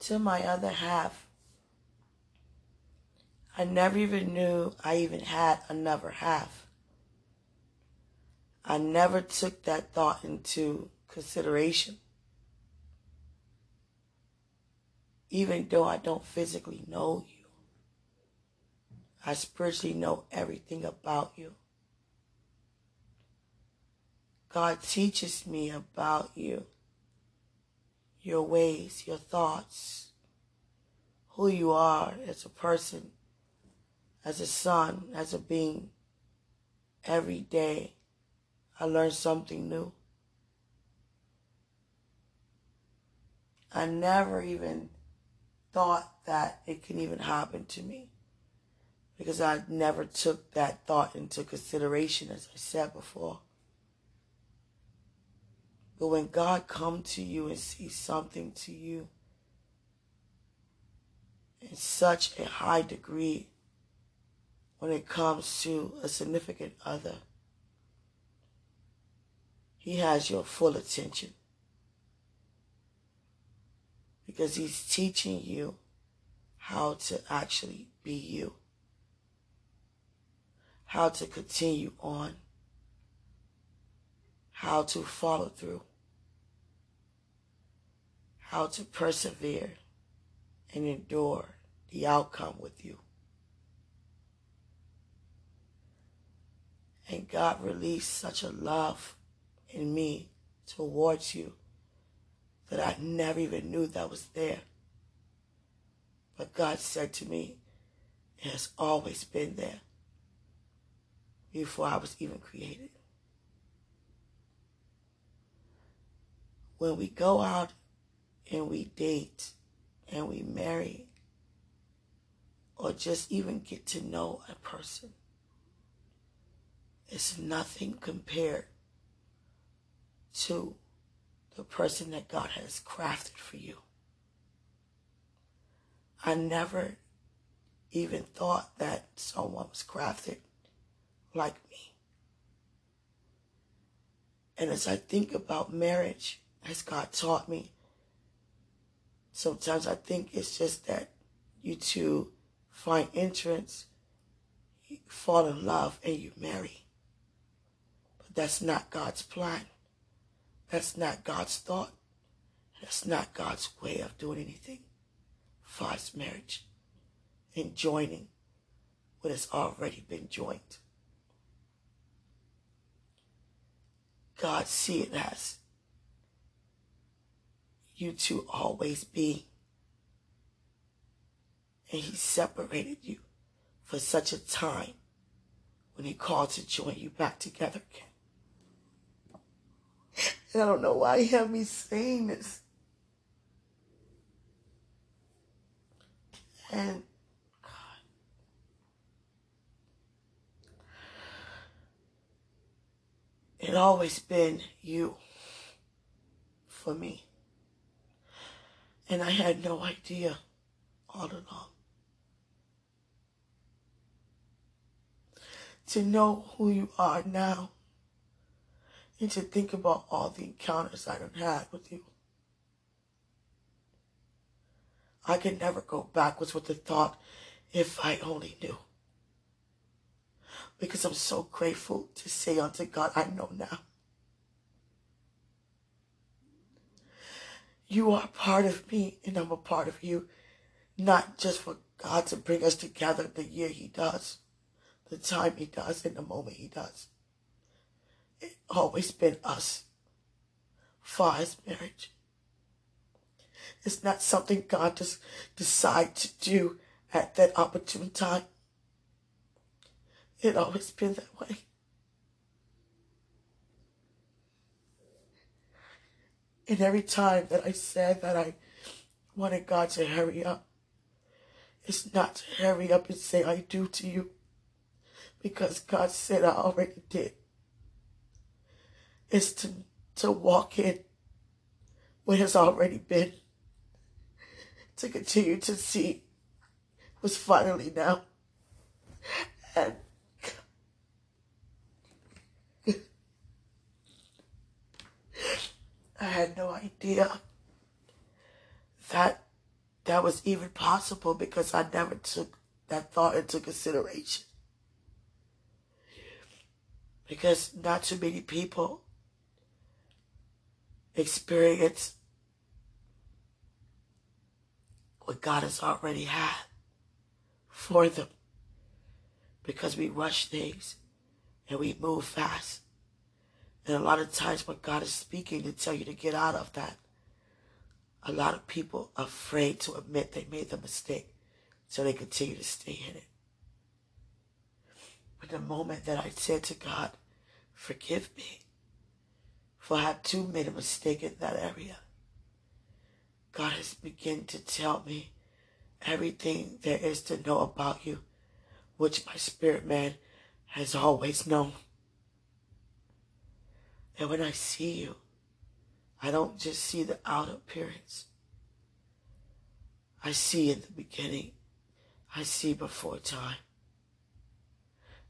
to my other half. I never even knew I even had another half. I never took that thought into consideration. Even though I don't physically know you, I spiritually know everything about you. God teaches me about you, your ways, your thoughts, who you are as a person, as a son, as a being. Every day, I learn something new. I never even thought that it can even happen to me because I never took that thought into consideration, as I said before. But when God comes to you and sees something to you in such a high degree when it comes to a significant other, he has your full attention. Because he's teaching you how to actually be you. How to continue on how to follow through, how to persevere and endure the outcome with you. And God released such a love in me towards you that I never even knew that was there. But God said to me, it has always been there before I was even created. When we go out and we date and we marry or just even get to know a person, it's nothing compared to the person that God has crafted for you. I never even thought that someone was crafted like me. And as I think about marriage, as God taught me. Sometimes I think it's just that you two find entrance, you fall in love, and you marry. But that's not God's plan. That's not God's thought. That's not God's way of doing anything his marriage and joining what has already been joined. God see it as you two always be. And he separated you for such a time when he called to join you back together again. And I don't know why he had me saying this. And God, it always been you for me. And I had no idea all along. To know who you are now and to think about all the encounters I have had with you. I could never go backwards with the thought if I only knew. Because I'm so grateful to say unto God, I know now. You are part of me and I'm a part of you. Not just for God to bring us together the year he does, the time he does, and the moment he does. It's always been us for his marriage. It's not something God just decide to do at that opportune time. It always been that way. And every time that I said that I wanted God to hurry up, it's not to hurry up and say I do to you because God said I already did. It's to, to walk in what has already been, to continue to see what's finally now. And I had no idea that that was even possible because I never took that thought into consideration. Because not too many people experience what God has already had for them. Because we rush things and we move fast. And a lot of times when God is speaking to tell you to get out of that, a lot of people are afraid to admit they made the mistake, so they continue to stay in it. But the moment that I said to God, forgive me, for I have too made a mistake in that area, God has begun to tell me everything there is to know about you, which my spirit man has always known. And when I see you, I don't just see the outer appearance. I see in the beginning. I see before time.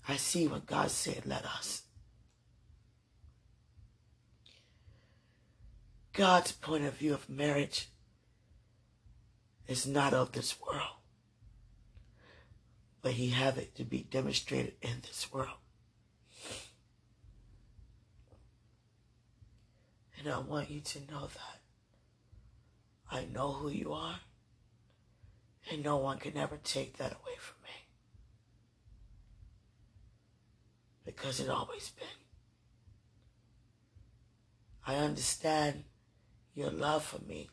I see when God said, let us. God's point of view of marriage is not of this world, but he have it to be demonstrated in this world. And I want you to know that I know who you are, and no one can ever take that away from me. Because it always been. I understand your love for me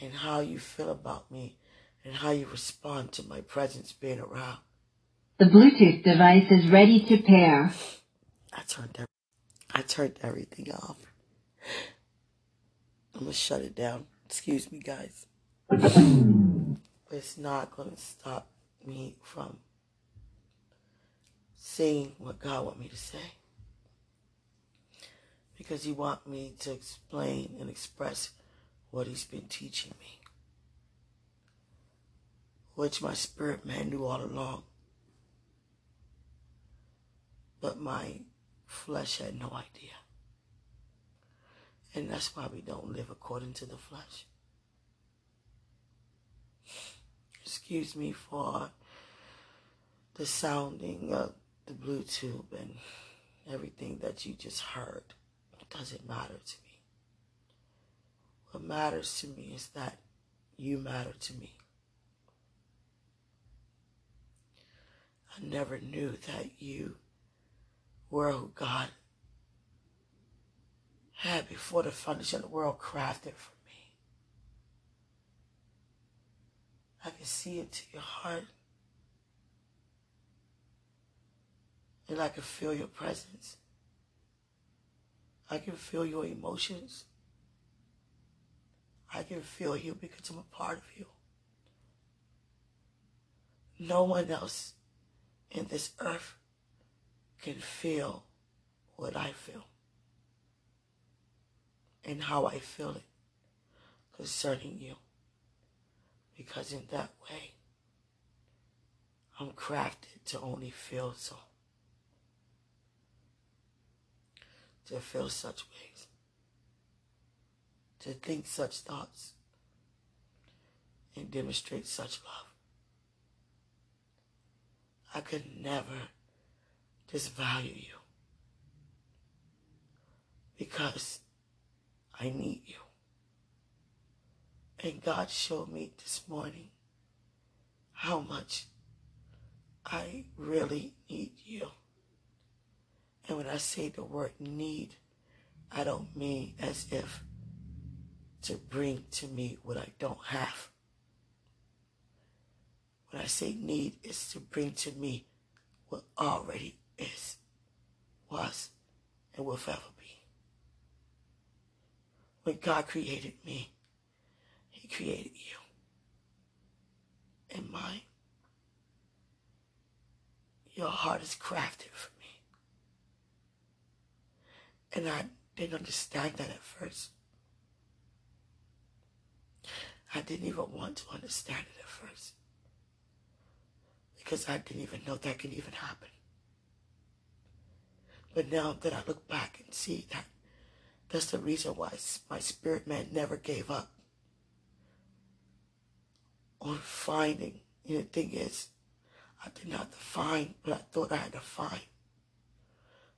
and how you feel about me and how you respond to my presence being around. The Bluetooth device is ready to pair. I turned I turned everything off. I'm gonna shut it down. Excuse me, guys. but it's not gonna stop me from saying what God want me to say. Because he want me to explain and express what he's been teaching me. Which my spirit man knew all along. But my flesh had no idea. And that's why we don't live according to the flesh. Excuse me for the sounding of the Bluetooth and everything that you just heard. It doesn't matter to me. What matters to me is that you matter to me. I never knew that you were who God had before the foundation of the world crafted for me. I can see into your heart. And I can feel your presence. I can feel your emotions. I can feel you because I'm a part of you. No one else in this earth can feel what I feel and how I feel it concerning you. Because in that way, I'm crafted to only feel so. To feel such ways. To think such thoughts. And demonstrate such love. I could never disvalue you. Because I need you. And God showed me this morning how much I really need you. And when I say the word need, I don't mean as if to bring to me what I don't have. When I say need, it's to bring to me what already is, was, and will forever when God created me, He created you and mine. Your heart is crafted for me. And I didn't understand that at first. I didn't even want to understand it at first. Because I didn't even know that could even happen. But now that I look back and see that that's the reason why my spirit man never gave up. on finding. And the thing is, I have to find, but I thought I had to find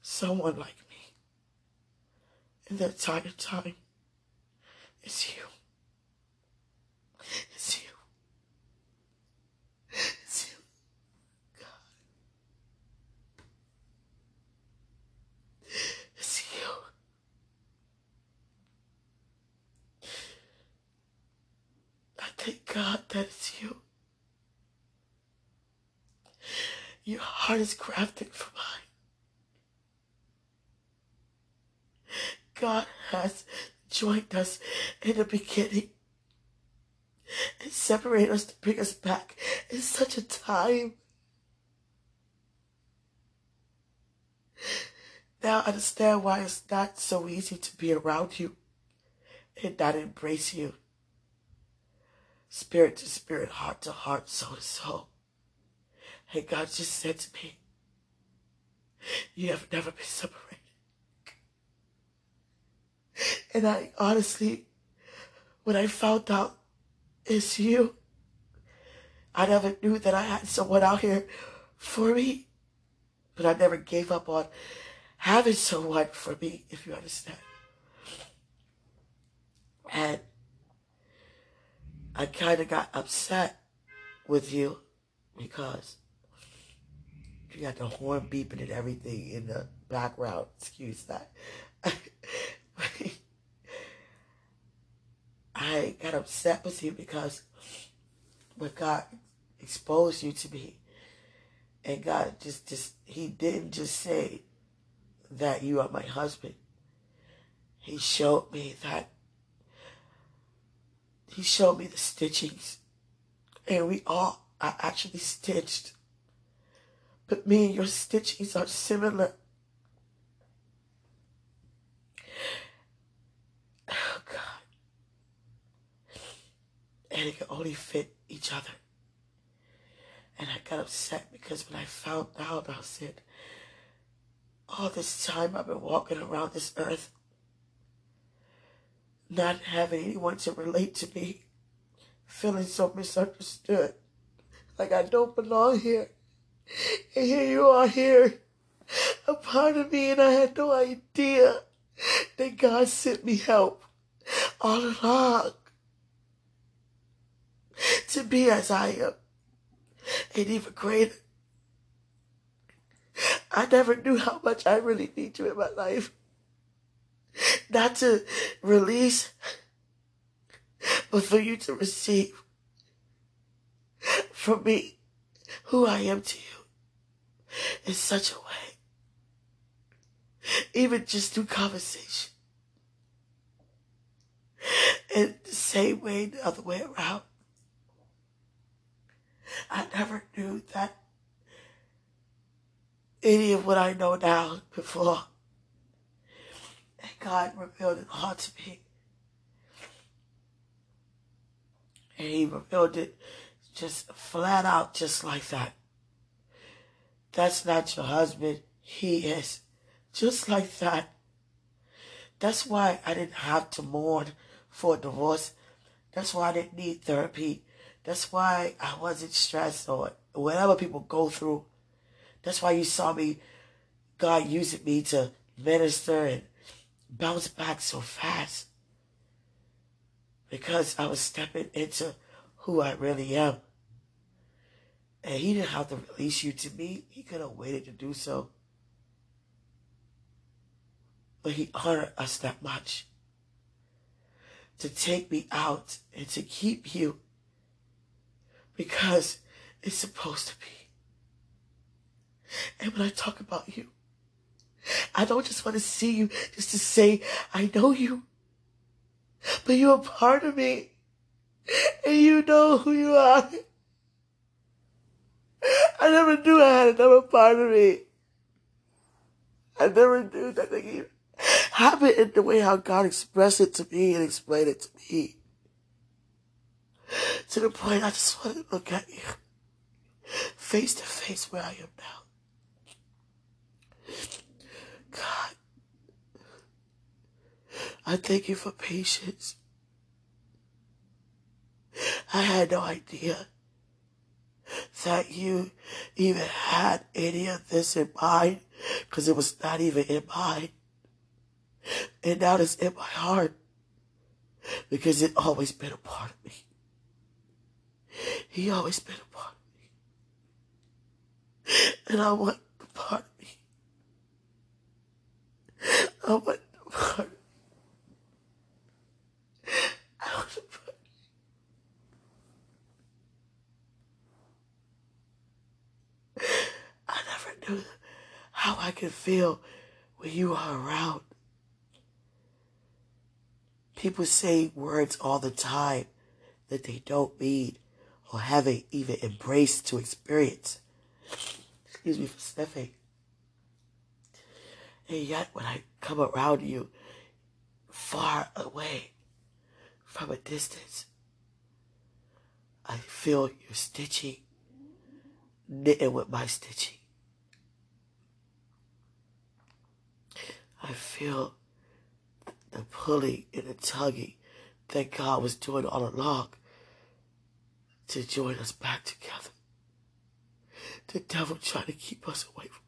someone like me. And the entire time. It's you. It's you. God. It's you. I thank God that is you. Your heart is crafted for mine. God has joined us in the beginning and separated us to bring us back in such a time. Now I understand why it's not so easy to be around you and not embrace you. Spirit to spirit, heart to heart, soul to soul. And God just said to me, You have never been separated. And I honestly, when I found out it's you, I never knew that I had someone out here for me. But I never gave up on having someone for me, if you understand. And I kind of got upset with you because you got the horn beeping and everything in the background. Excuse that. I got upset with you because when God exposed you to me, and God just, just, He didn't just say that you are my husband. He showed me that, He showed me the stitchings, and we all are actually stitched. But me and your stitchings are similar. Oh, God. And it could only fit each other. And I got upset because when I found out, I said, all this time I've been walking around this earth, not having anyone to relate to me, feeling so misunderstood, like I don't belong here. And here you are here, a part of me, and I had no idea that God sent me help all along to be as I am and even greater. I never knew how much I really need you in my life. Not to release, but for you to receive from me who I am to you in such a way. Even just through conversation. And the same way, the other way around. I never knew that any of what I know now before. And God revealed it all to me. And he revealed it just flat out, just like that. That's not your husband. He is. Just like that. That's why I didn't have to mourn for divorce. That's why I didn't need therapy. That's why I wasn't stressed or whatever people go through. That's why you saw me, God using me to minister and bounce back so fast. Because I was stepping into who I really am. And he didn't have to release you to me. He could have waited to do so. But he honored us that much. To take me out and to keep you because it's supposed to be. And when I talk about you, I don't just want to see you just to say, I know you, but you're a part of me and you know who you are. I never knew I had another part of me. I never knew that they could happen in the way how God expressed it to me and explained it to me to the point I just want to look at you face to face where I am now. God, I thank you for patience. I had no idea that you even had any of this in mind because it was not even in mind. And now it's in my heart because it always been a part of me. He always been a part of me. And I want the part of me. I part I never knew how I could feel when you are around. People say words all the time that they don't mean or haven't even embraced to experience. Excuse me for sniffing. And yet, when I come around you far away from a distance, I feel your stitching knitting with my stitching. I feel the pulling and the tugging that God was doing all along to join us back together. The devil trying to keep us away from.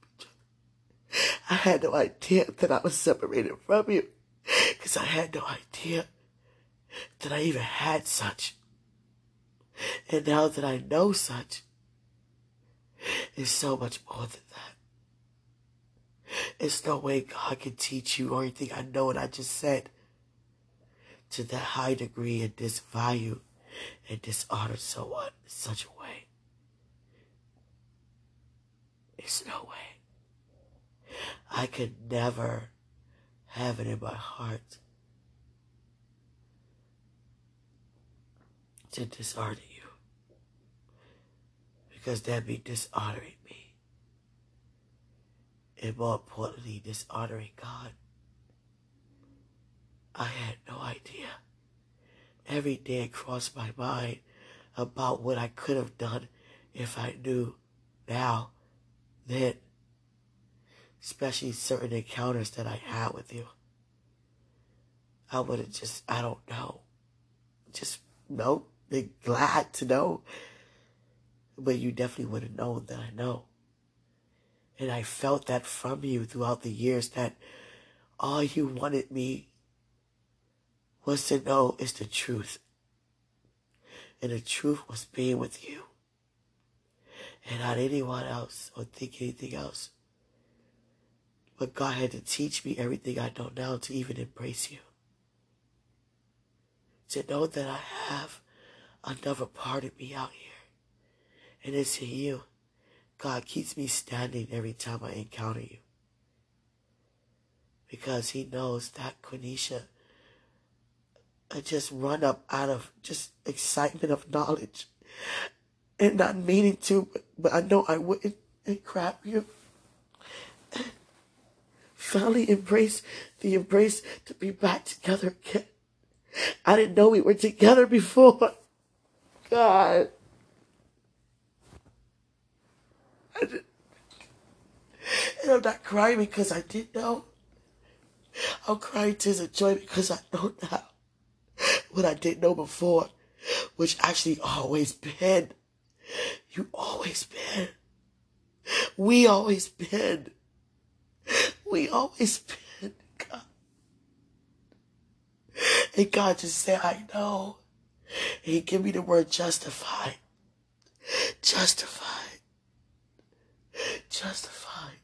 I had no idea that I was separated from you because I had no idea that I even had such. And now that I know such, it's so much more than that. It's no way God can teach you or anything I know what I just said to that high degree and disvalue and dishonor someone in such a way. It's no way. I could never have it in my heart to dishonor you because that'd be dishonoring me. And more importantly, dishonoring God. I had no idea. Every day it crossed my mind about what I could have done if I knew now, then, especially certain encounters that I had with you. I would have just, I don't know, just know, be glad to know. But you definitely would have known that I know. And I felt that from you throughout the years that all you wanted me was to know is the truth. And the truth was being with you. And not anyone else or think anything else. But God had to teach me everything I know now to even embrace you. To know that I have another part of me out here. And it's in you. God keeps me standing every time I encounter you. Because he knows that Quenisha I just run up out of just excitement of knowledge and not meaning to, but, but I know I wouldn't and crap you. Finally embrace the embrace to be back together again. I didn't know we were together before. God. I didn't. And I'm not crying because I didn't know. I'm crying tears of joy because I know now what I didn't know before, which actually always been. You always been. We always been. We always been, God. And God just said, I know. And he give me the word justified. Justified. Justified.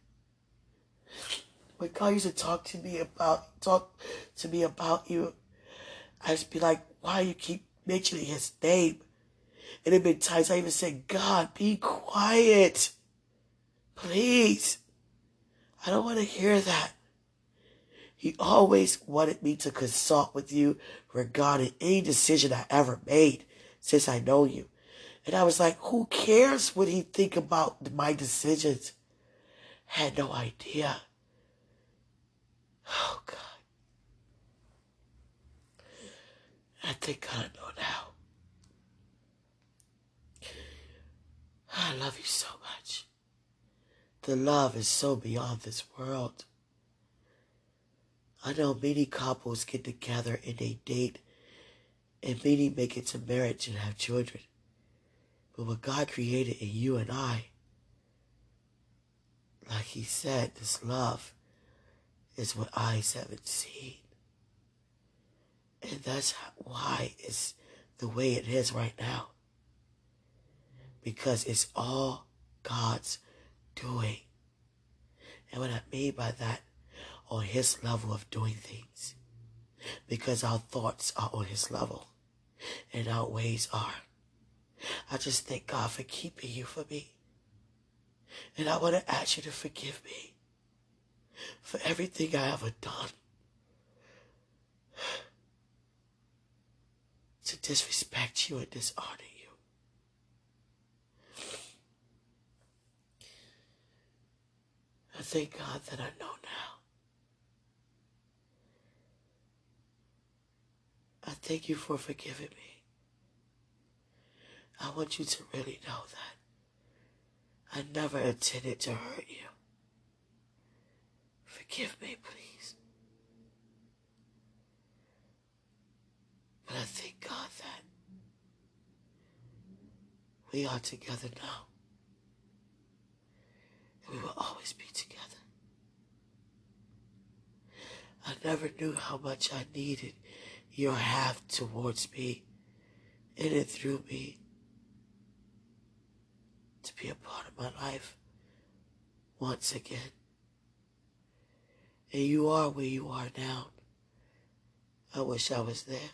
When God used to talk to me about, talk to me about you, I just be like, why you keep mentioning his name? And there been times I even said, God, be quiet. Please. I don't want to hear that. He always wanted me to consult with you regarding any decision I ever made since I know you. And I was like, who cares what he think about my decisions? Had no idea. Oh God. I think I know now. I love you so much. The love is so beyond this world. I know many couples get together and they date and many make it to marriage and have children. But what God created in you and I, like he said, this love is what eyes haven't seen. And that's why it's the way it is right now. Because it's all God's doing. And what I mean by that, on his level of doing things. Because our thoughts are on his level. And our ways are. I just thank God for keeping you for me. And I want to ask you to forgive me for everything I ever done to disrespect you and dishonor you. I thank God that I know now. I thank you for forgiving me. I want you to really know that I never intended to hurt you. Forgive me, please. But I thank God that we are together now. We will always be together. I never knew how much I needed your half towards me in and through me to be a part of my life once again. And you are where you are now. I wish I was there.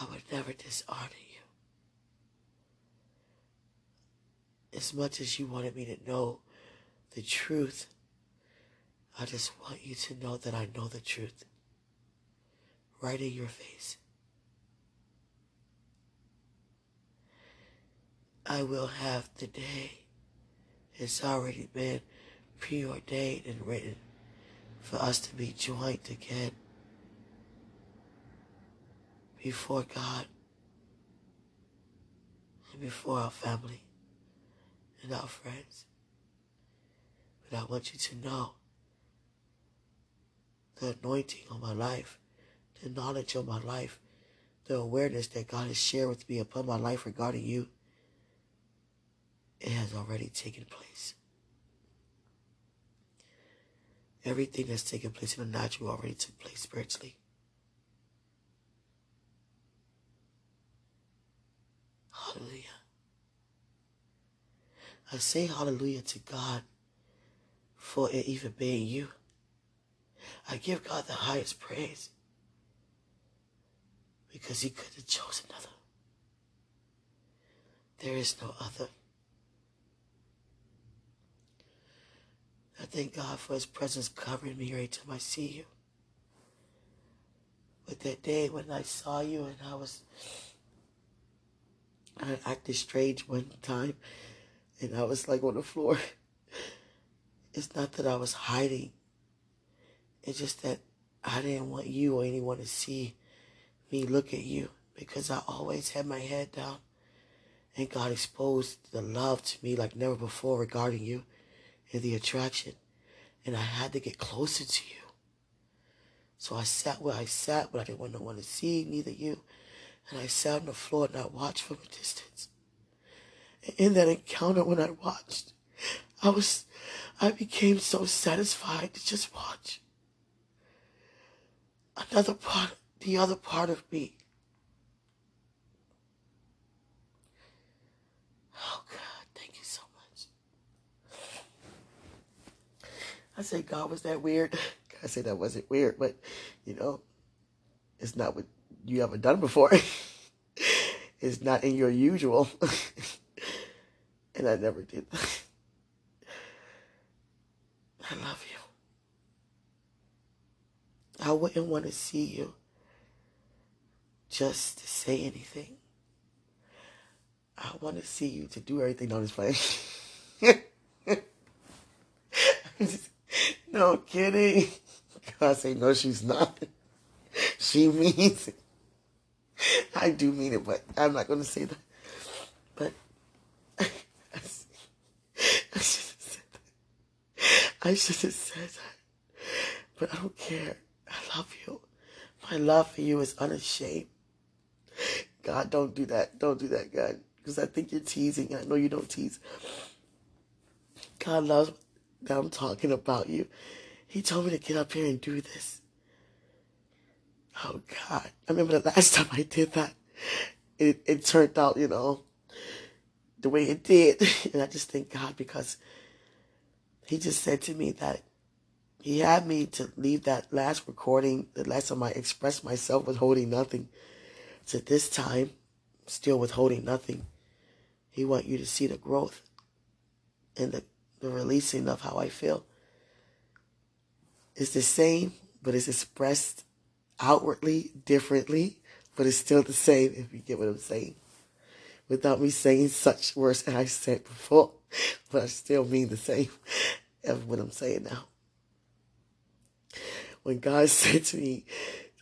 I would never dishonor you. As much as you wanted me to know the truth, I just want you to know that I know the truth. Right in your face. I will have the day. It's already been preordained and written for us to be joined again before God and before our family and our friends. But I want you to know the anointing on my life, the knowledge of my life, the awareness that God has shared with me upon my life regarding you, it has already taken place. Everything that's taken place in the natural already took place spiritually. Hallelujah. I say hallelujah to God for it even being you. I give God the highest praise because he could have chosen another. There is no other. I thank God for his presence covering me every time I see you. But that day when I saw you and I was I acted strange one time and I was like on the floor. It's not that I was hiding. It's just that I didn't want you or anyone to see me look at you because I always had my head down and God exposed the love to me like never before regarding you and the attraction. And I had to get closer to you. So I sat where I sat, but I didn't want no one to see, neither you. And I sat on the floor and I watched from a distance. In that encounter when I watched, I was, I became so satisfied to just watch. Another part, the other part of me. Oh God, thank you so much. I say, God, was that weird? I say that wasn't weird, but you know, it's not what you ever done before. it's not in your usual. and I never did. I love you. I wouldn't want to see you just to say anything. I want to see you to do everything on this plane. no kidding. God say no, she's not. She means it. I do mean it, but I'm not going to say that. But I, I should have said that. I should have said that. But I don't care. I love you. My love for you is unashamed. God, don't do that. Don't do that, God. Because I think you're teasing. I know you don't tease. God loves that I'm talking about you. He told me to get up here and do this. Oh, God. I remember the last time I did that. It, it turned out, you know, the way it did. And I just thank God because he just said to me that he had me to leave that last recording, the last time I expressed myself withholding nothing, to this time, still withholding nothing. He want you to see the growth and the, the releasing of how I feel. It's the same, but it's expressed outwardly differently, but it's still the same, if you get what I'm saying. Without me saying such words as I said before, but I still mean the same as what I'm saying now when God said to me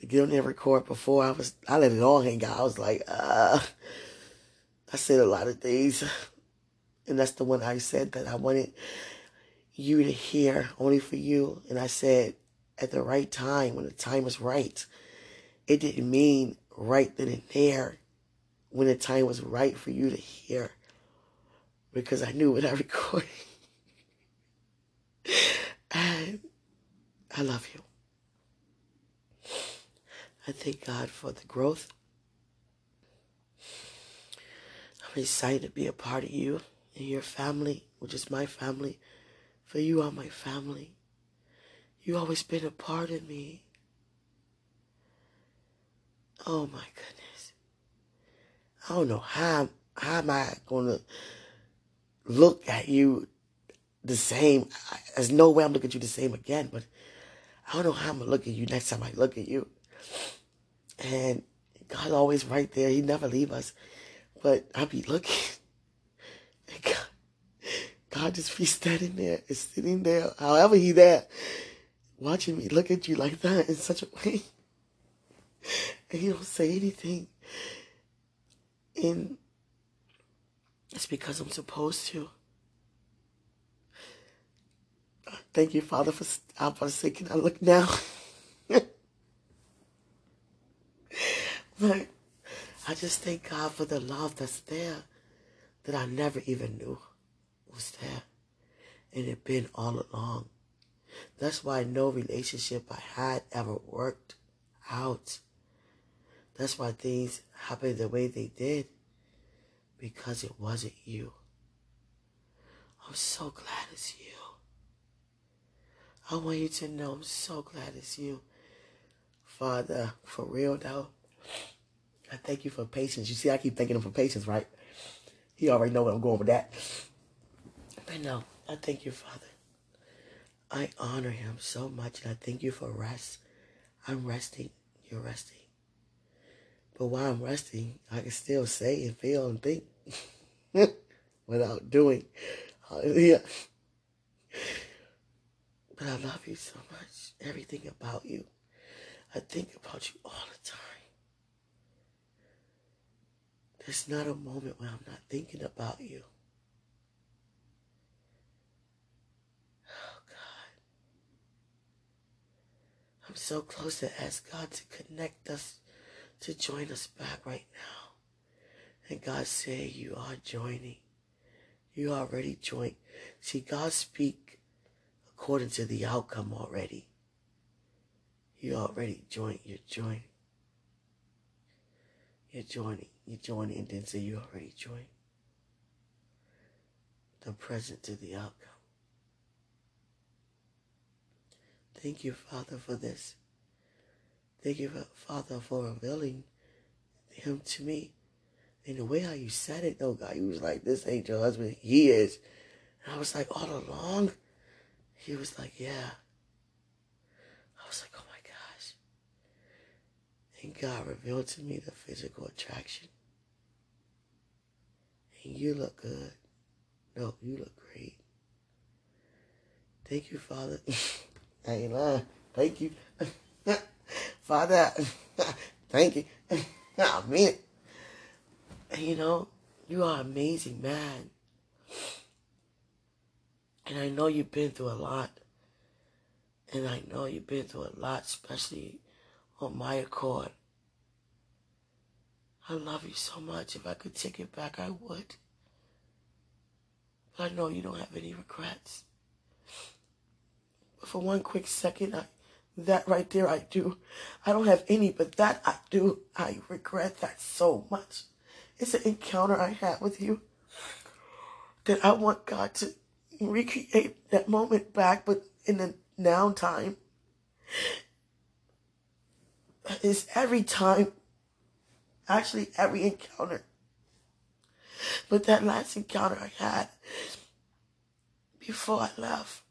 to get on and record before, I was I let it all hang out. I was like, uh I said a lot of things. And that's the one I said that I wanted you to hear only for you. And I said at the right time, when the time was right. It didn't mean right then and there when the time was right for you to hear. Because I knew what I recorded. and I love you. I thank God for the growth. I'm excited to be a part of you and your family, which is my family. For you are my family. You always been a part of me. Oh my goodness. I don't know how how am I gonna look at you the same. There's no way I'm looking at you the same again, but I don't know how I'm gonna look at you next time I look at you. And God's always right there. He never leave us. But I be looking. And God, God just be standing there sitting there, however he there, watching me look at you like that in such a way. And he don't say anything. And it's because I'm supposed to. Thank you, Father, for I'm to I look now? But I just thank God for the love that's there that I never even knew was there. And it been all along. That's why no relationship I had ever worked out. That's why things happened the way they did. Because it wasn't you. I'm so glad it's you. I want you to know I'm so glad it's you. Father, for real though. I thank you for patience. You see, I keep thanking him for patience, right? He already know where I'm going with that. But no, I thank you, Father. I honor him so much, and I thank you for rest. I'm resting. You're resting. But while I'm resting, I can still say and feel and think without doing. Hallelujah. But I love you so much. Everything about you. I think about you all the time. There's not a moment when I'm not thinking about you. Oh, God. I'm so close to ask God to connect us, to join us back right now. And God say, you are joining. You already joined. See, God speak according to the outcome already. You already joined. You're joining. You're joining. You're joining and then say you already joined. The present to the outcome. Thank you, Father, for this. Thank you, Father, for revealing him to me. And the way how you said it, though, God, you was like, this ain't your husband. He is. And I was like, all along? He was like, yeah. I was like, oh my gosh. And God revealed to me the physical attraction. And you look good. No, you look great. Thank you, Father. I ain't lying. Thank you. Father, thank you. I mean it. You know, you are an amazing man. And I know you've been through a lot. And I know you've been through a lot, especially on my accord. I love you so much. If I could take it back, I would. But I know you don't have any regrets. But for one quick second, I, that right there, I do. I don't have any, but that I do. I regret that so much. It's an encounter I had with you that I want God to recreate that moment back, but in the now time. It's every time, actually every encounter. But that last encounter I had before I left,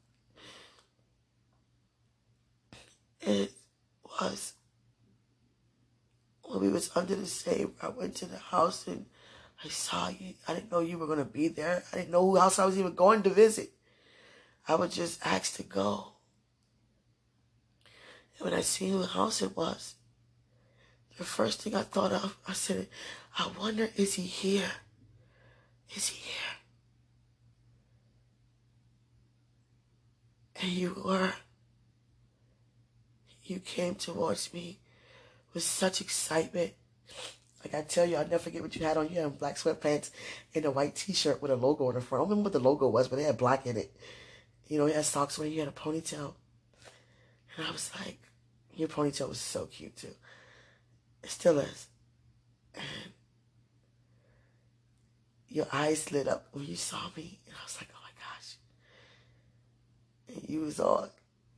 it was when we was under the same. I went to the house and I saw you. I didn't know you were going to be there. I didn't know who else I was even going to visit. I was just asked to go. And when I seen who the house it was, the first thing I thought of, I said, I wonder, is he here? Is he here? And you were. You came towards me with such excitement. Like I tell you, I'll never forget what you had on. You had black sweatpants and a white t-shirt with a logo on the front. I don't remember what the logo was, but they had black in it. You know, you had socks on, you had a ponytail. And I was like, your ponytail was so cute too. It still is. And your eyes lit up when you saw me. And I was like, oh my gosh. And you was all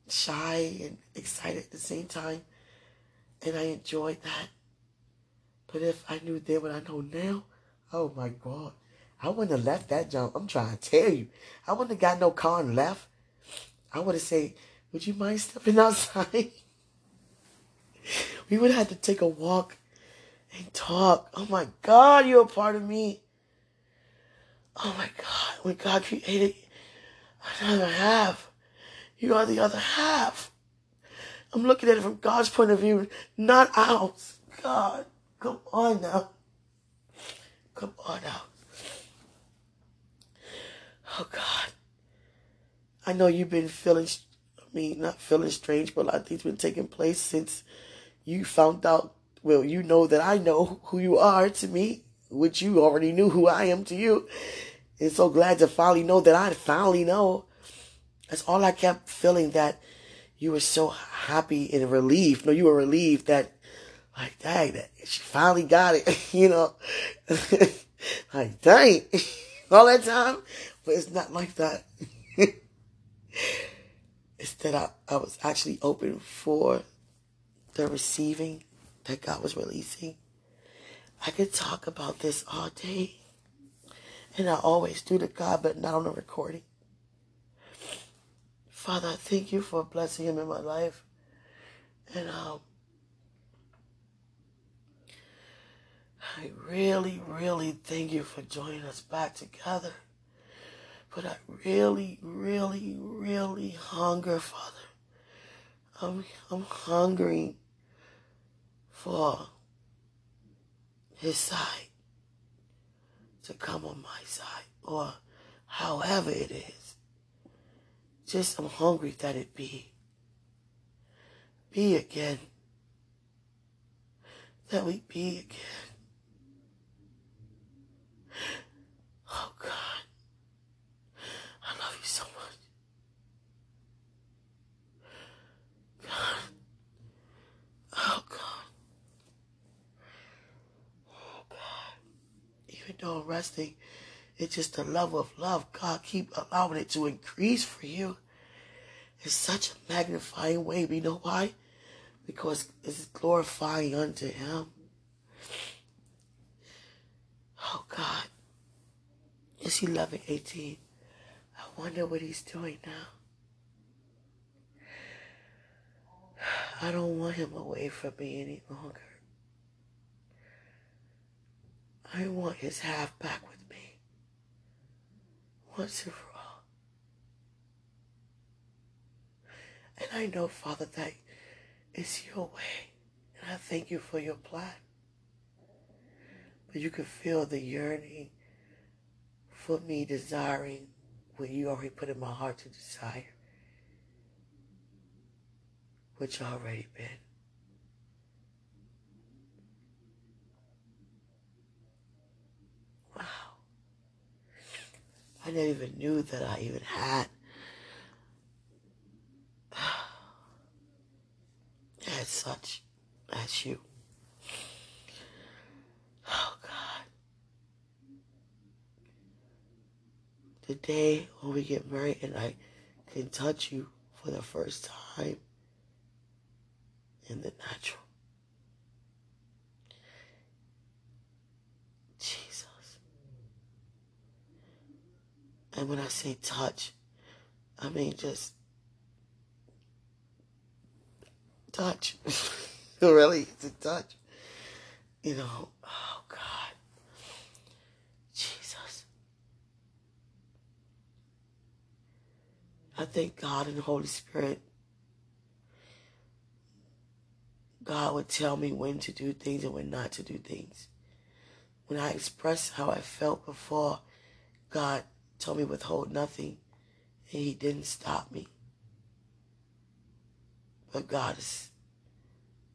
shy and excited at the same time. And I enjoyed that. But if I knew then what I know now, oh my God. I wouldn't have left that job. I'm trying to tell you. I wouldn't have got no car and left. I would have said, would you mind stepping outside? we would have to take a walk and talk. Oh my God, you're a part of me. Oh my God, when God created another half, you are the other half. I'm looking at it from God's point of view, not ours. God, come on now. Come on now. Oh God. I know you've been feeling, I mean, not feeling strange, but a lot of things been taking place since you found out, well, you know that I know who you are to me, which you already knew who I am to you. And so glad to finally know that I finally know. That's all I kept feeling that you were so happy and relieved. No, you were relieved that, like, dang, that she finally got it, you know. like, dang, all that time. But it's not like that. it's that I, I was actually open for the receiving that God was releasing. I could talk about this all day. And I always do to God, but not on the recording. Father, I thank you for blessing him in my life. And um, I really, really thank you for joining us back together. But I really, really, really hunger, Father. I'm, I'm hungering for his side to come on my side or however it is. Just I'm hungry that it be. Be again. That we be again. Oh God. I love you so much. God. Oh God. Oh God. Even though I'm resting, it's just the love of love. God keep allowing it to increase for you. It's such a magnifying way. We know why? Because it's glorifying unto him. Oh God. It's eleven eighteen. I wonder what he's doing now. I don't want him away from me any longer. I want his half back with me. Once and for And I know, Father, that it's your way. And I thank you for your plan. But you can feel the yearning for me desiring what you already put in my heart to desire, which already been. Wow. I never even knew that I even had had such as you. Oh God. The day when we get married and I can touch you for the first time in the natural. Jesus. And when I say touch, I mean just touch. really, it's a touch. You know, oh God. Jesus. I thank God and the Holy Spirit. God would tell me when to do things and when not to do things. When I expressed how I felt before, God told me withhold nothing, and He didn't stop me. But God is,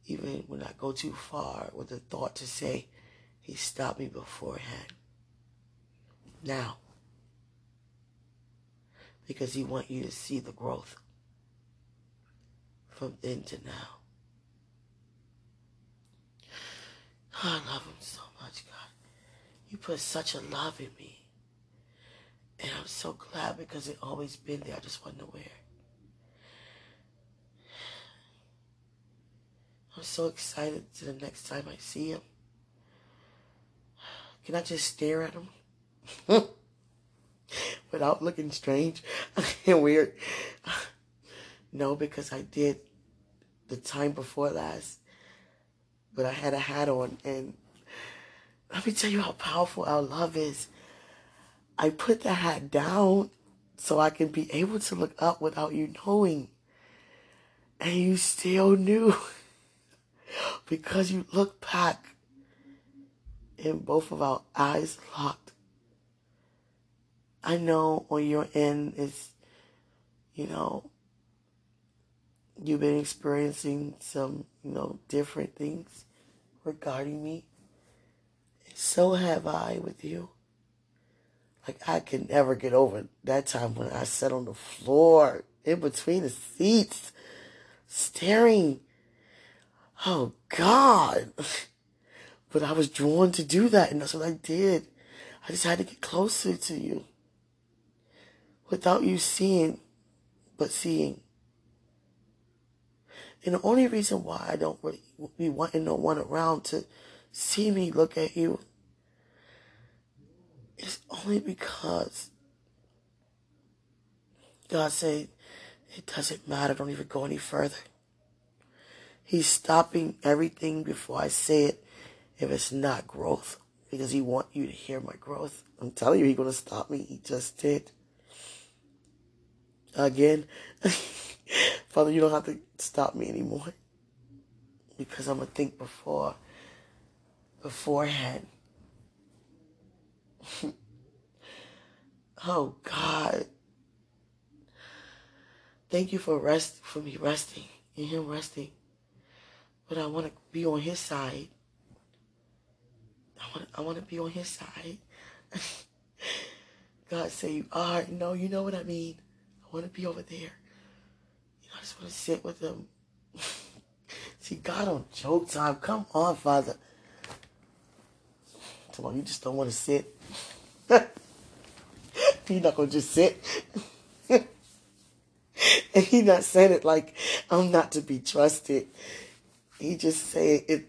even when I go too far with the thought to say, He stopped me beforehand. Now, because He wants you to see the growth from then to now. I love Him so much, God. You put such a love in me. And I'm so glad because it always been there. I just wasn't aware. I'm so excited to the next time I see him. Can I just stare at him? Without looking strange and weird. No, because I did the time before last. But I had a hat on and let me tell you how powerful our love is. I put the hat down so I can be able to look up without you knowing. And you still knew because you looked back and both of our eyes locked. I know on your end is, you know, you've been experiencing some, you know, different things regarding me. So have I with you. Like I can never get over that time when I sat on the floor in between the seats, staring. Oh God. But I was drawn to do that, and that's what I did. I just had to get closer to you. Without you seeing, but seeing. And the only reason why I don't really be wanting no one around to see me look at you is only because God said it doesn't matter, don't even go any further. He's stopping everything before I say it if it's not growth. Because he want you to hear my growth. I'm telling you, he's gonna stop me. He just did. Again. Father, you don't have to stop me anymore. Because I'm gonna think before beforehand. oh God. Thank you for rest for me resting and him resting. But I want to be on his side. I want I want to be on his side. God say you are. No, you know what I mean. I want to be over there. You know, I just want to sit with him. See, God on joke time. Come on, Father. Come on, you just don't want to sit. You're not gonna just sit. and he not saying it like I'm not to be trusted. He just saying it.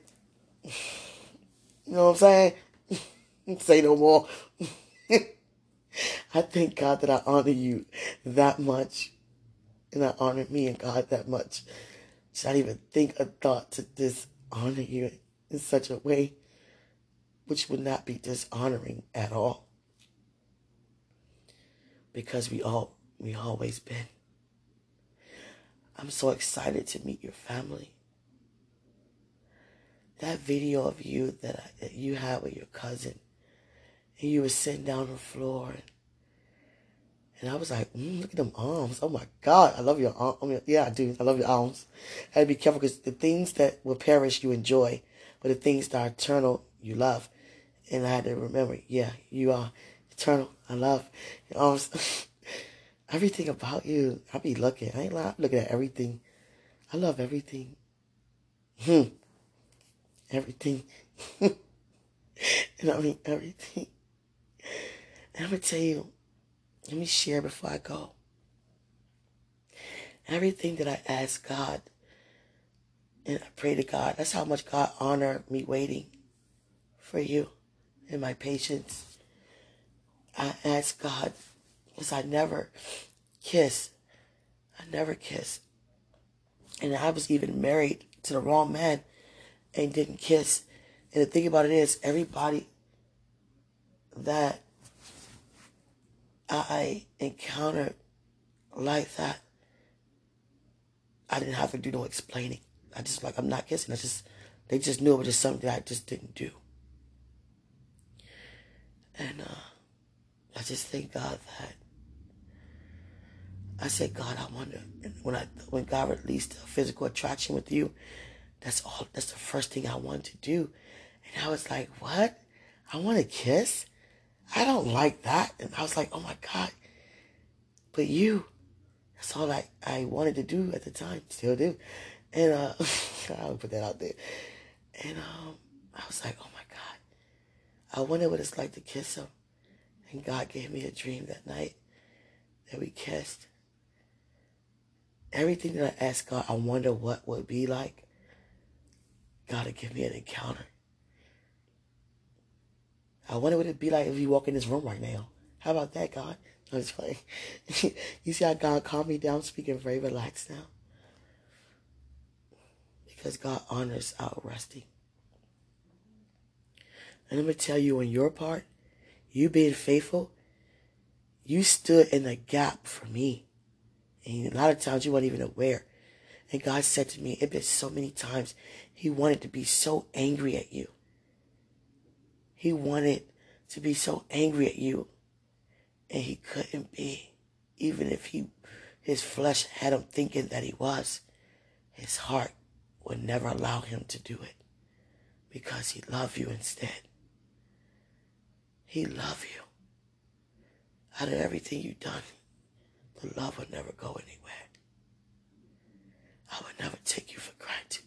You know what I'm saying? Say no more. I thank God that I honor you that much. And I honor me and God that much. Should I even think a thought to dishonor you in such a way which would not be dishonoring at all. Because we all we always been. I'm so excited to meet your family that video of you that, I, that you had with your cousin, and you were sitting down on the floor, and, and I was like, mm, look at them arms. Oh my God, I love your arms. I mean, yeah, I do. I love your arms. I had to be careful because the things that will perish you enjoy, but the things that are eternal you love. And I had to remember, yeah, you are eternal. I love you know, everything about you. I be looking. I ain't lying. I'm looking at everything. I love everything. Hmm. Everything. and I mean everything. And I'm gonna tell you, let me share before I go. Everything that I ask God and I pray to God. That's how much God honor me waiting for you and my patience. I ask God because I never kiss. I never kiss. And I was even married to the wrong man and didn't kiss. And the thing about it is, everybody that I encountered like that, I didn't have to do no explaining. I just like I'm not kissing. I just they just knew it was just something I just didn't do. And uh, I just thank God that I said, God, I wonder when I when God released a physical attraction with you, that's all that's the first thing I wanted to do. And I was like, What? I want to kiss? I don't like that. And I was like, Oh my God. But you, that's all I, I wanted to do at the time, still do. And uh, I'll put that out there. And um, I was like, oh my God. I wonder what it's like to kiss him. And God gave me a dream that night that we kissed. Everything that I asked God, I wonder what would be like. God to give me an encounter. I wonder what it'd be like if you walk in this room right now. How about that, God? I'm just playing. you see how God calmed me down, speaking very relaxed now? because God honors our resting. And I'm going to tell you on your part, you being faithful, you stood in the gap for me. And a lot of times you weren't even aware. And God said to me, it been so many times, he wanted to be so angry at you. He wanted to be so angry at you. And he couldn't be. Even if he, his flesh had him thinking that he was. His heart would never allow him to do it because he loved you instead. He loved you. Out of everything you've done, the love would never go anywhere. I would never take you for granted.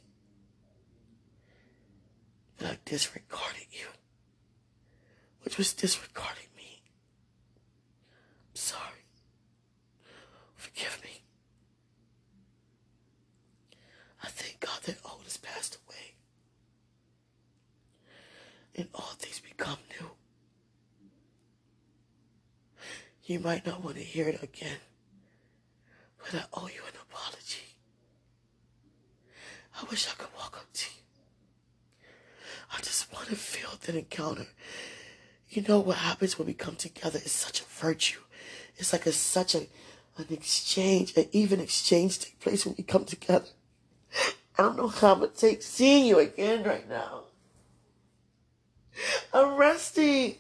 I disregarded you, which was disregarding me. I'm sorry. Forgive me. I thank God that old has passed away. And all things become new. You might not want to hear it again, but I owe you an apology. I wish I could walk up to you. I just want to feel that encounter. You know what happens when we come together is such a virtue. It's like a such a an exchange, an even exchange take place when we come together. I don't know how it takes seeing you again right now. I'm resting.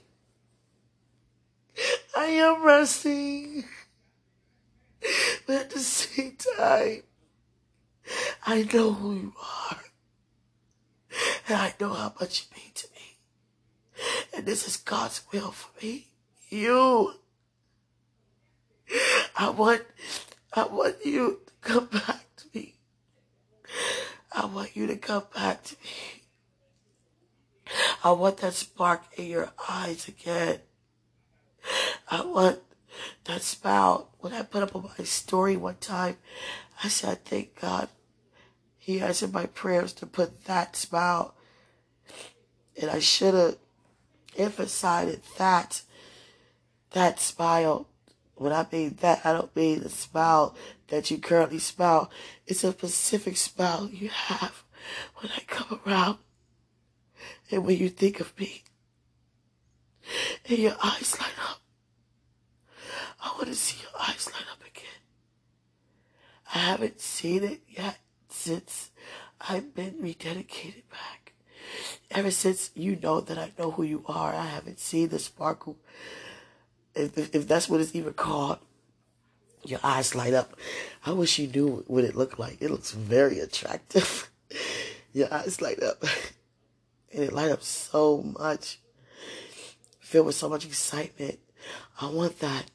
I am resting. But at the same time, I know who you are. And I know how much you mean to me. And this is God's will for me. You. I want, I want you to come back to me. I want you to come back to me. I want that spark in your eyes again. I want that smile. When I put up on my story one time, I said, I thank God He answered my prayers to put that smile. And I should have emphasized that, that smile. When I mean that, I don't mean the smile that you currently smile. It's a specific smile you have when I come around and when you think of me. And your eyes light up. I want to see your eyes light up again. I haven't seen it yet since I've been rededicated back. Ever since you know that I know who you are, I haven't seen the sparkle. If, if, if that's what it's even called, your eyes light up. I wish you knew what it looked like. It looks very attractive. your eyes light up. And it light up so much. Filled with so much excitement. I want that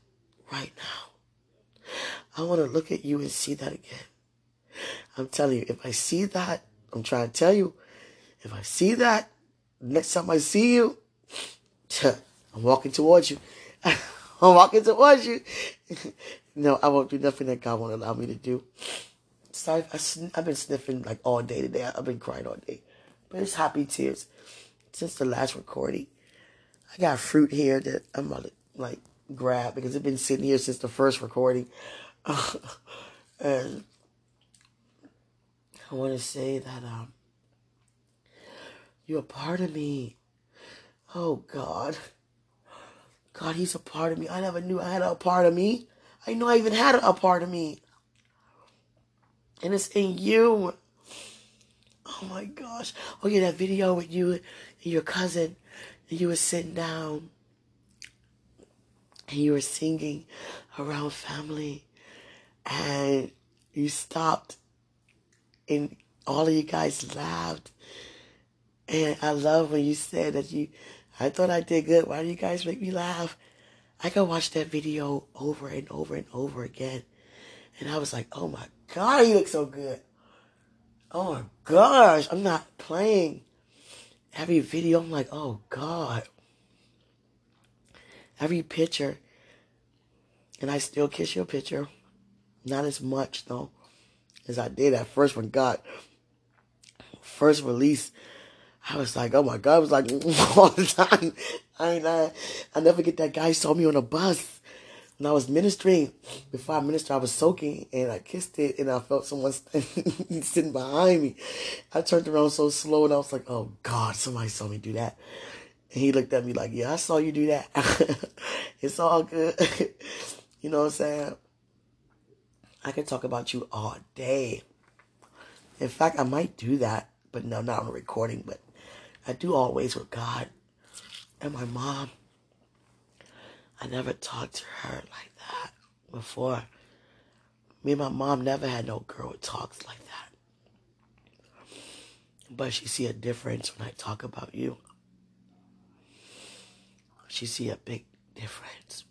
right now. I want to look at you and see that again. I'm telling you, if I see that, I'm trying to tell you, if I see that, next time I see you, I'm walking towards you. I'm walking towards you. no, I won't do nothing that God won't allow me to do. Sorry, I, have been sniffing like all day today. I've been crying all day. But it's happy tears since the last recording. I got fruit here that I'm to like grab because it's been sitting here since the first recording. and I want to say that um, you're a part of me. Oh God. God, he's a part of me. I never knew I had a part of me. I know I even had a part of me. And it's in you. Oh my gosh. Oh yeah, that video with you and your cousin. And you were sitting down. And you were singing around family. And you stopped. And all of you guys laughed. And I love when you said that you, I thought I did good. Why do you guys make me laugh? I could watch that video over and over and over again. And I was like, oh my God, you look so good. Oh my gosh, I'm not playing. Every video, I'm like, oh God. Every picture. And I still kiss your picture. Not as much though as I did at first when God first release I was like, oh my God, I was like all the time. I lying. I never get that guy saw me on a bus when I was ministering. Before I ministered, I was soaking and I kissed it and I felt someone sitting behind me. I turned around so slow and I was like, oh God, somebody saw me do that. And he looked at me like, yeah, I saw you do that. it's all good. you know what I'm saying? I could talk about you all day. In fact, I might do that, but no, not on a recording, but I do always with God and my mom. I never talked to her like that before. Me and my mom never had no girl talks like that. But she see a difference when I talk about you. She see a big difference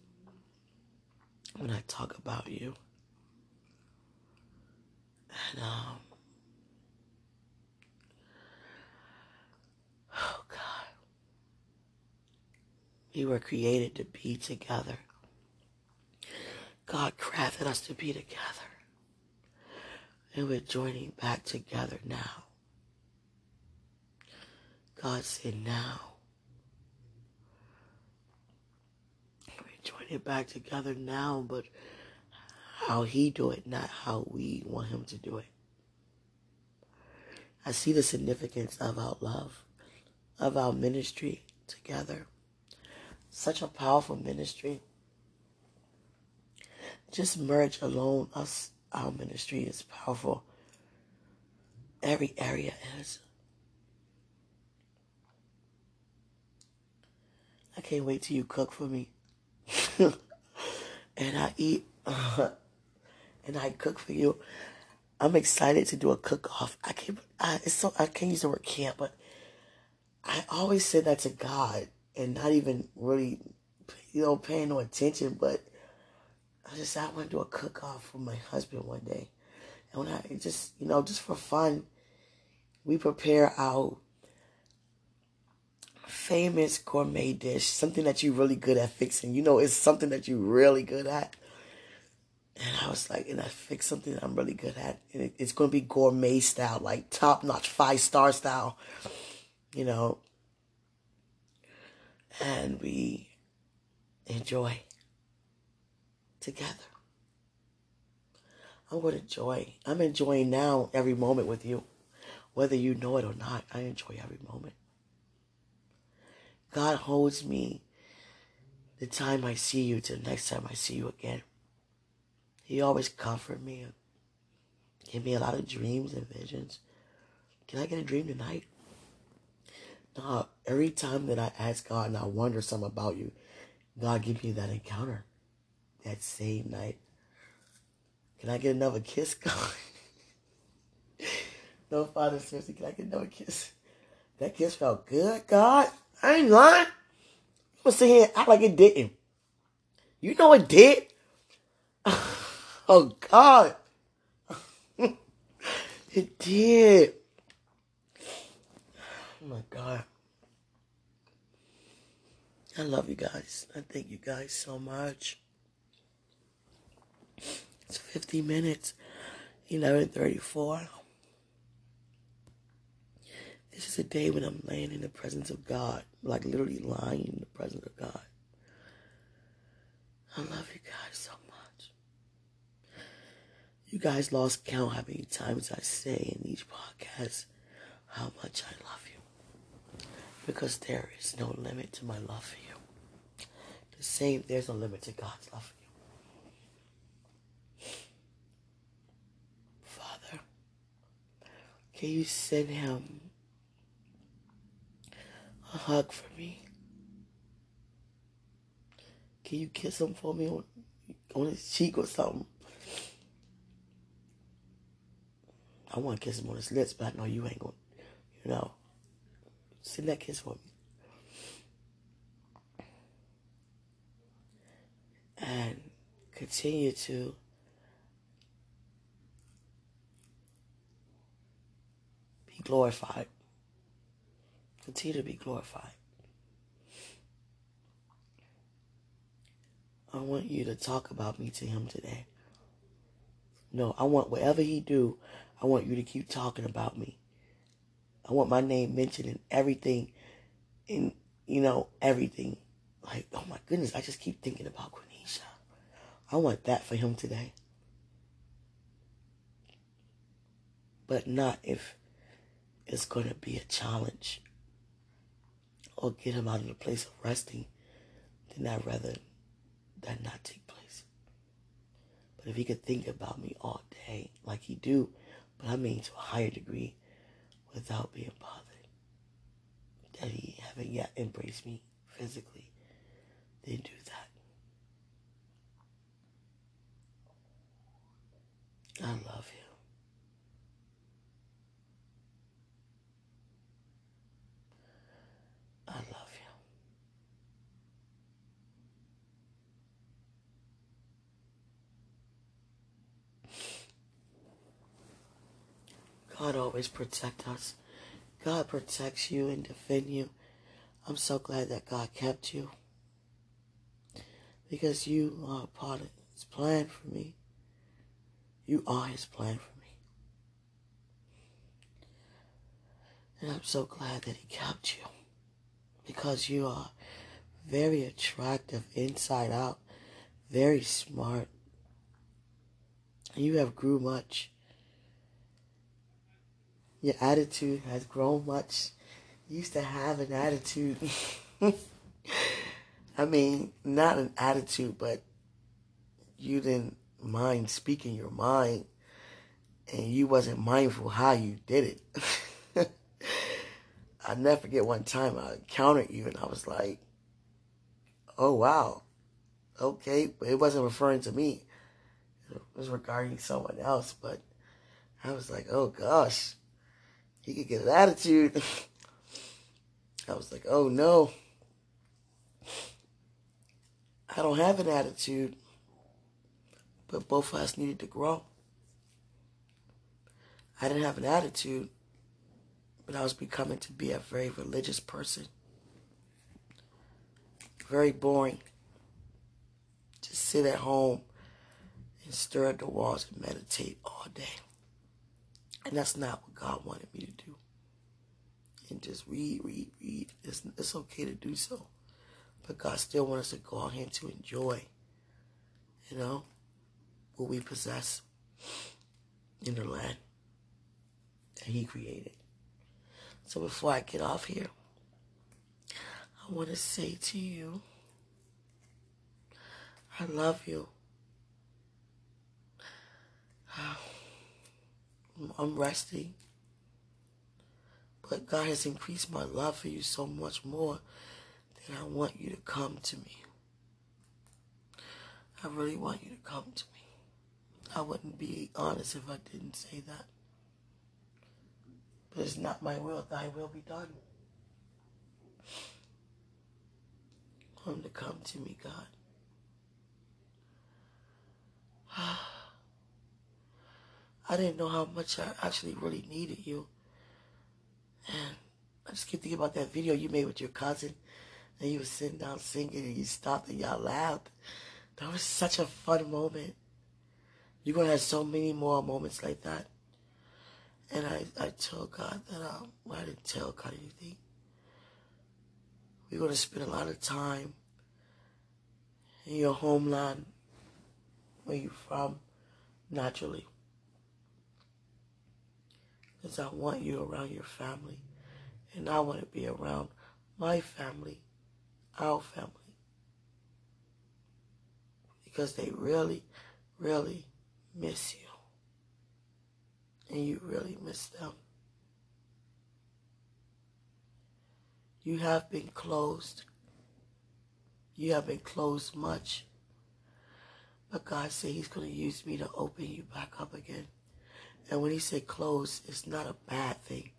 when I talk about you. And um We were created to be together. God crafted us to be together. And we're joining back together now. God said now. We're joining back together now, but how he do it, not how we want him to do it. I see the significance of our love, of our ministry together. Such a powerful ministry. Just merge alone, us, our ministry is powerful. Every area is. I can't wait till you cook for me. and I eat and I cook for you. I'm excited to do a cook off. I can't I, it's so I can't use the word can't, but I always say that to God and not even really, you know, paying no attention. But I just I want to do a cook off for my husband one day, and when I just you know just for fun, we prepare our famous gourmet dish, something that you're really good at fixing. You know, it's something that you're really good at. And I was like, and I fixed something that I'm really good at. And it, it's going to be gourmet style, like top notch, five star style. You know, and we enjoy together. I'm going to enjoy. I'm enjoying now every moment with you. Whether you know it or not, I enjoy every moment. God holds me the time I see you to the next time I see you again. He always comfort me give me a lot of dreams and visions. Can I get a dream tonight? No, every time that I ask God and I wonder something about you, God give me that encounter that same night. Can I get another kiss, God? no, Father, seriously, can I get another kiss? That kiss felt good, God. I ain't lying. I'm gonna sit here and act like it didn't. You know it did. Oh God. it did. Oh my God. I love you guys. I thank you guys so much. It's 50 minutes, 1134. This is a day when I'm laying in the presence of God, like literally lying in the presence of God. I love you guys so. You guys lost count how many times I say in each podcast how much I love you. Because there is no limit to my love for you. The same, there's no limit to God's love for you. Father, can you send him a hug for me? Can you kiss him for me on, on his cheek or something? I want to kiss him on his lips, but I know you ain't going to, you know. Send that kiss for me. And continue to be glorified. Continue to be glorified. I want you to talk about me to him today. No, I want whatever he do, I want you to keep talking about me. I want my name mentioned in everything, in you know everything. Like, oh my goodness, I just keep thinking about Quenisha. I want that for him today. But not if it's going to be a challenge or get him out of the place of resting. Then I'd rather that not take place. But if he could think about me all day, like he do, but I mean to a higher degree, without being bothered, that he haven't yet embraced me physically, then do that. I love you. I love you. God always protect us. God protects you and defend you. I'm so glad that God kept you. Because you are part of his plan for me. You are his plan for me. And I'm so glad that he kept you. Because you are very attractive inside out, very smart. You have grew much. Your attitude has grown much. You used to have an attitude. I mean, not an attitude, but you didn't mind speaking your mind and you wasn't mindful how you did it. I never forget one time I encountered you and I was like, oh wow, okay, but it wasn't referring to me. It was regarding someone else, but I was like, oh gosh, he could get an attitude. I was like, oh no. I don't have an attitude. But both of us needed to grow. I didn't have an attitude, but I was becoming to be a very religious person. Very boring. Just sit at home and stare at the walls and meditate all day. And that's not what God wanted me to do. And just read, read, read. It's, it's okay to do so. But God still wants us to go out here to enjoy, you know, what we possess in the land that He created. So before I get off here, I want to say to you, I love you. Uh, I'm resting. But God has increased my love for you so much more that I want you to come to me. I really want you to come to me. I wouldn't be honest if I didn't say that. But it's not my will, thy will be done. Want to come to me, God. Ah. I didn't know how much I actually really needed you. And I just keep thinking about that video you made with your cousin. And you were sitting down singing and you stopped and y'all laughed. That was such a fun moment. You're going to have so many more moments like that. And I, I told God that, um, well, I didn't tell God anything. We're going to spend a lot of time in your homeland, where you're from, naturally. Because I want you around your family. And I want to be around my family, our family. Because they really, really miss you. And you really miss them. You have been closed. You have been closed much. But God said He's going to use me to open you back up again. And when He said closed, it's not a bad thing.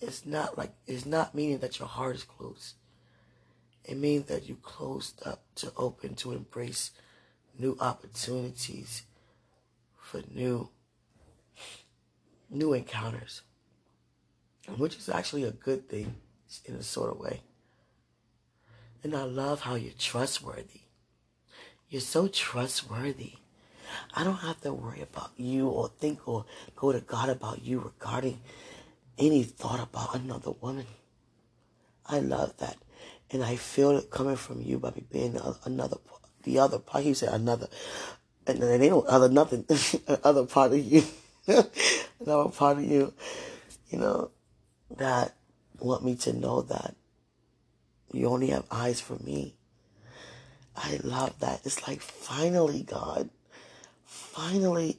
It's not like, it's not meaning that your heart is closed. It means that you closed up to open to embrace new opportunities for new new encounters. Which is actually a good thing in a sort of way. And I love how you're trustworthy. You're so trustworthy. I don't have to worry about you or think or go to God about you regarding any thought about another woman. I love that. And I feel it coming from you by me being another, the other part. He said another, and then ain't no other nothing, other part of you, another part of you, you know, that want me to know that you only have eyes for me. I love that. It's like finally, God, finally.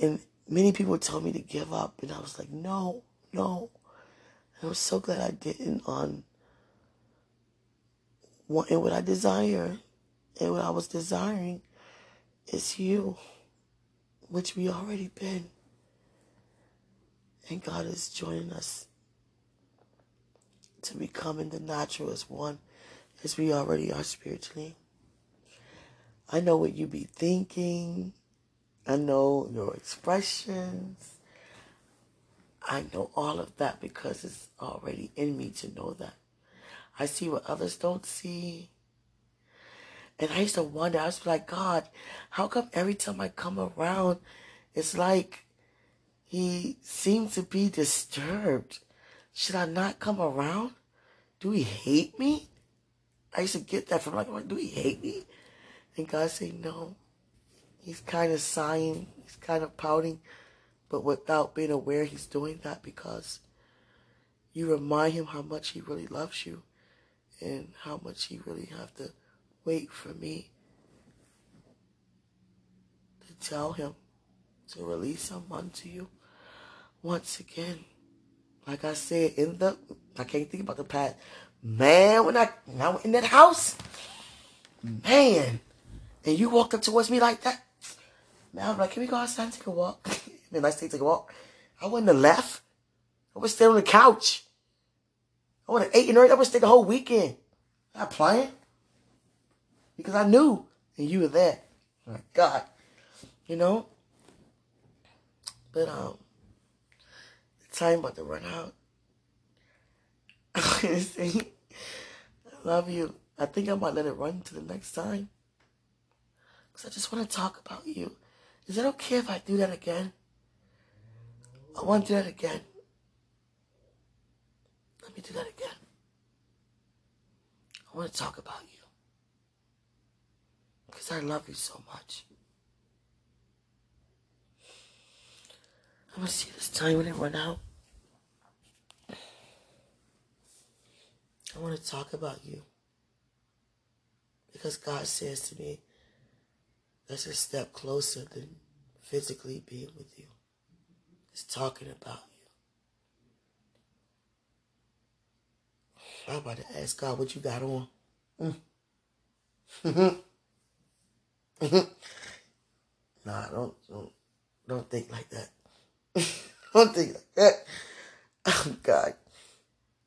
And many people told me to give up, and I was like, no, no. And I was so glad I didn't on wanting what I desire. And what I was desiring is you, which we already been. And God is joining us to become in the natural as one as we already are spiritually. I know what you'd be thinking. I know your expressions. I know all of that because it's already in me to know that. I see what others don't see. And I used to wonder, I was like, God, how come every time I come around, it's like he seems to be disturbed? Should I not come around? Do he hate me? I used to get that from like, do he hate me? And God said, no. He's kind of sighing. He's kind of pouting. But without being aware he's doing that because you remind him how much he really loves you and how much he really have to wait for me to tell him to release him unto you once again. Like I said, in the I can't think about the past. Man, when I went in that house, man, and you walked up towards me like that, man, I'm like, can we go outside and take a walk? man, let's take, take a walk. I wouldn't have left. I would stay on the couch. I would have ate and I would stay the whole weekend. Not playing. Because I knew and you were there. My God. You know? But um the time about to run out. I love you. I think I might let it run to the next time. Because I just want to talk about you. Is it okay if I do that again? I want to do that again. Let me do that again. I want to talk about you. Because I love you so much. I'm going to see this time when it run out. I want to talk about you. Because God says to me, that's a step closer than physically being with you. It's talking about you. I'm about to ask God what you got on. Mm. nah, don't, don't don't think like that. don't think like that. Oh God.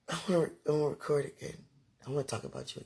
I want to, I want to record again. I want to talk about you again.